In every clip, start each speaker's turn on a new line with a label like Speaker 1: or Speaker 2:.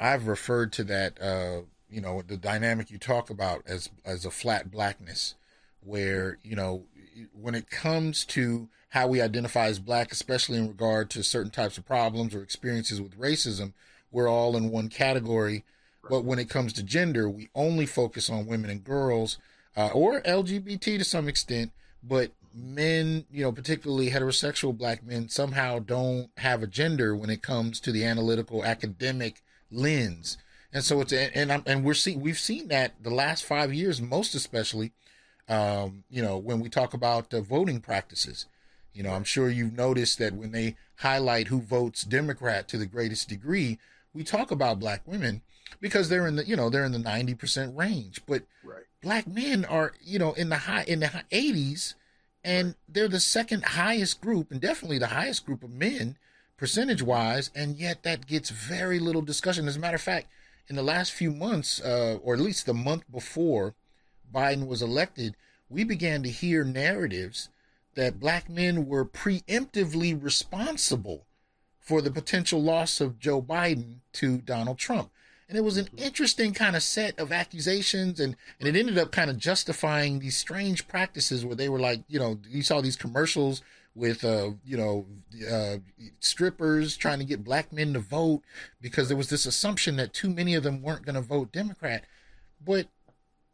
Speaker 1: I've referred to that, uh, you know, the dynamic you talk about as as a flat blackness, where you know, when it comes to how we identify as black, especially in regard to certain types of problems or experiences with racism, we're all in one category. But when it comes to gender, we only focus on women and girls, uh, or LGBT to some extent. But men, you know, particularly heterosexual black men, somehow don't have a gender when it comes to the analytical academic lens. And so it's and I'm, and we're seeing we've seen that the last five years, most especially, um, you know, when we talk about uh, voting practices. You know, I'm sure you've noticed that when they highlight who votes Democrat to the greatest degree, we talk about black women because they're in the you know they're in the 90% range but
Speaker 2: right.
Speaker 1: black men are you know in the high in the 80s and they're the second highest group and definitely the highest group of men percentage wise and yet that gets very little discussion as a matter of fact in the last few months uh, or at least the month before biden was elected we began to hear narratives that black men were preemptively responsible for the potential loss of Joe Biden to Donald Trump. And it was an interesting kind of set of accusations, and, and it ended up kind of justifying these strange practices where they were like, you know, you saw these commercials with, uh, you know, uh, strippers trying to get black men to vote because there was this assumption that too many of them weren't going to vote Democrat. But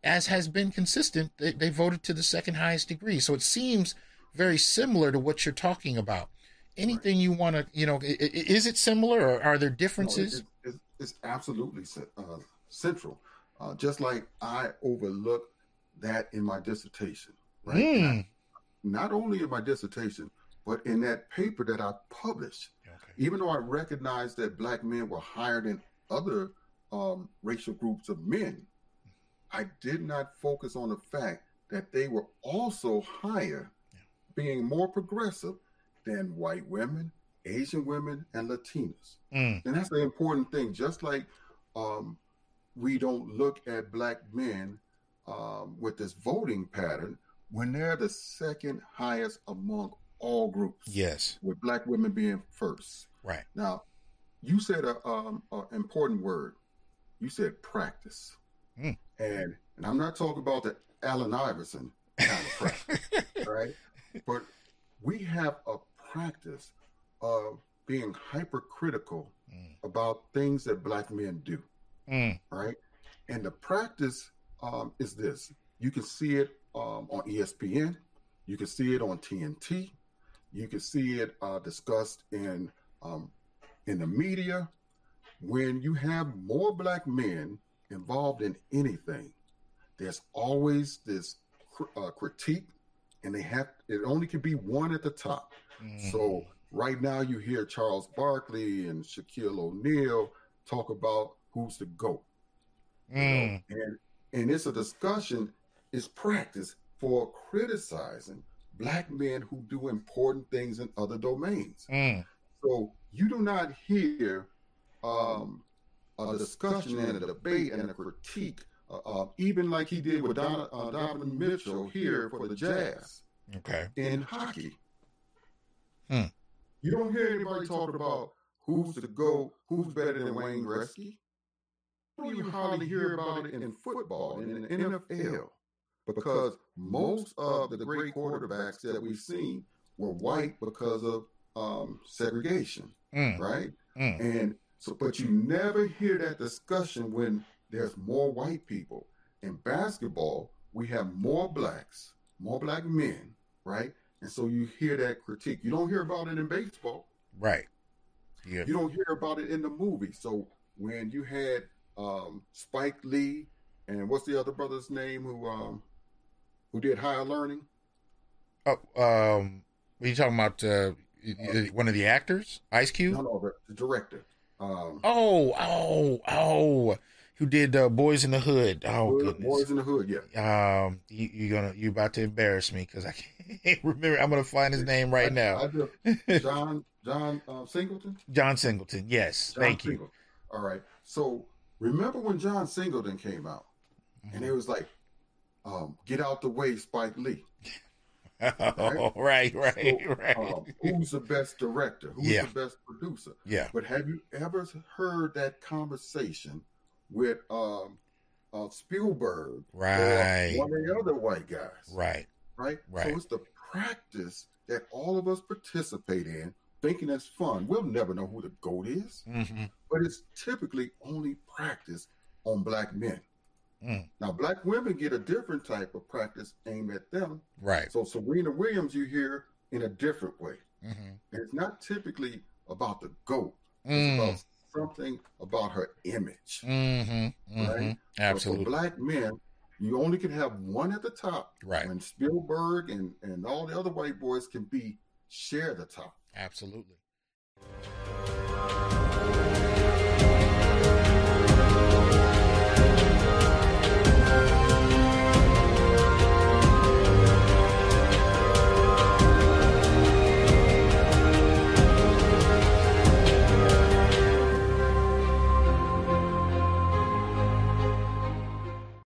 Speaker 1: as has been consistent, they, they voted to the second highest degree. So it seems very similar to what you're talking about anything you want to you know is it similar or are there differences
Speaker 2: no, it's, it's, absolutely uh, central uh, just like i overlook that in my dissertation right mm. not, not, only in my dissertation but in that paper that i published okay. even though i recognized that black men were higher than other um, racial groups of men i did not focus on the fact that they were also higher yeah. being more progressive than white women, Asian women, and Latinas. Mm. And that's the important thing. Just like um, we don't look at black men um, with this voting pattern when they're the second highest among all groups.
Speaker 1: Yes.
Speaker 2: With black women being first.
Speaker 1: Right.
Speaker 2: Now, you said an um, important word. You said practice. Mm. And and I'm not talking about the Allen Iverson kind of practice, right? But we have a practice of being hypercritical mm. about things that black men do. Mm. Right. And the practice um, is this you can see it um, on ESPN, you can see it on TNT, you can see it uh, discussed in um, in the media. When you have more black men involved in anything, there's always this cr- uh, critique, and they have it only can be one at the top. Mm-hmm. So right now you hear Charles Barkley and Shaquille O'Neal talk about who's the GOAT. Mm. You know? And and it's a discussion, it's practice for criticizing black men who do important things in other domains. Mm. So you do not hear um, a discussion and a debate and a critique, uh, uh, even like he did with Don, uh, Donovan Mitchell here for the Jazz.
Speaker 1: Okay.
Speaker 2: In hockey. Hmm. You don't hear anybody talking about who's the go, who's better than Wayne Gretzky. You hardly hear about it in football and in the NFL because most of the great quarterbacks that we've seen were white because of um, segregation, mm. right? Mm. And so, but you never hear that discussion when there's more white people. In basketball, we have more blacks, more black men, right? And so you hear that critique. You don't hear about it in baseball.
Speaker 1: Right.
Speaker 2: Yeah. You don't hear about it in the movie. So when you had um, Spike Lee and what's the other brother's name who um, who did Higher Learning?
Speaker 1: Oh, um, are you talking about? Uh, uh, one of the actors, Ice Cube?
Speaker 2: No, no, the director.
Speaker 1: Um, oh, oh, oh! Who did uh, Boys in the Hood. Oh
Speaker 2: Boys, goodness, Boys in the Hood.
Speaker 1: Yeah. Um, you, you're gonna you about to embarrass me because I can't remember. I'm gonna find his name right I, now.
Speaker 2: I John John uh, Singleton.
Speaker 1: John Singleton. Yes. John Thank
Speaker 2: Singleton. you. All right. So remember when John Singleton came out, mm-hmm. and it was like, um, "Get out the way, Spike Lee."
Speaker 1: Oh, right, right, so, right. Um,
Speaker 2: who's the best director? Who's yeah. the best producer?
Speaker 1: Yeah.
Speaker 2: But have you ever heard that conversation with um, uh, Spielberg,
Speaker 1: right?
Speaker 2: one of the other white guys,
Speaker 1: right?
Speaker 2: Right.
Speaker 1: Right.
Speaker 2: So it's the practice that all of us participate in, thinking it's fun. We'll never know who the goat is,
Speaker 1: mm-hmm.
Speaker 2: but it's typically only practice on black men.
Speaker 1: Mm.
Speaker 2: Now, black women get a different type of practice aimed at them.
Speaker 1: Right.
Speaker 2: So Serena Williams, you hear in a different way.
Speaker 1: Mm-hmm.
Speaker 2: And it's not typically about the goat.
Speaker 1: Mm.
Speaker 2: It's about something about her image.
Speaker 1: Mm-hmm, mm-hmm.
Speaker 2: Right?
Speaker 1: Absolutely.
Speaker 2: Black men, you only can have one at the top.
Speaker 1: Right.
Speaker 2: When Spielberg and, and all the other white boys can be share the top.
Speaker 1: Absolutely.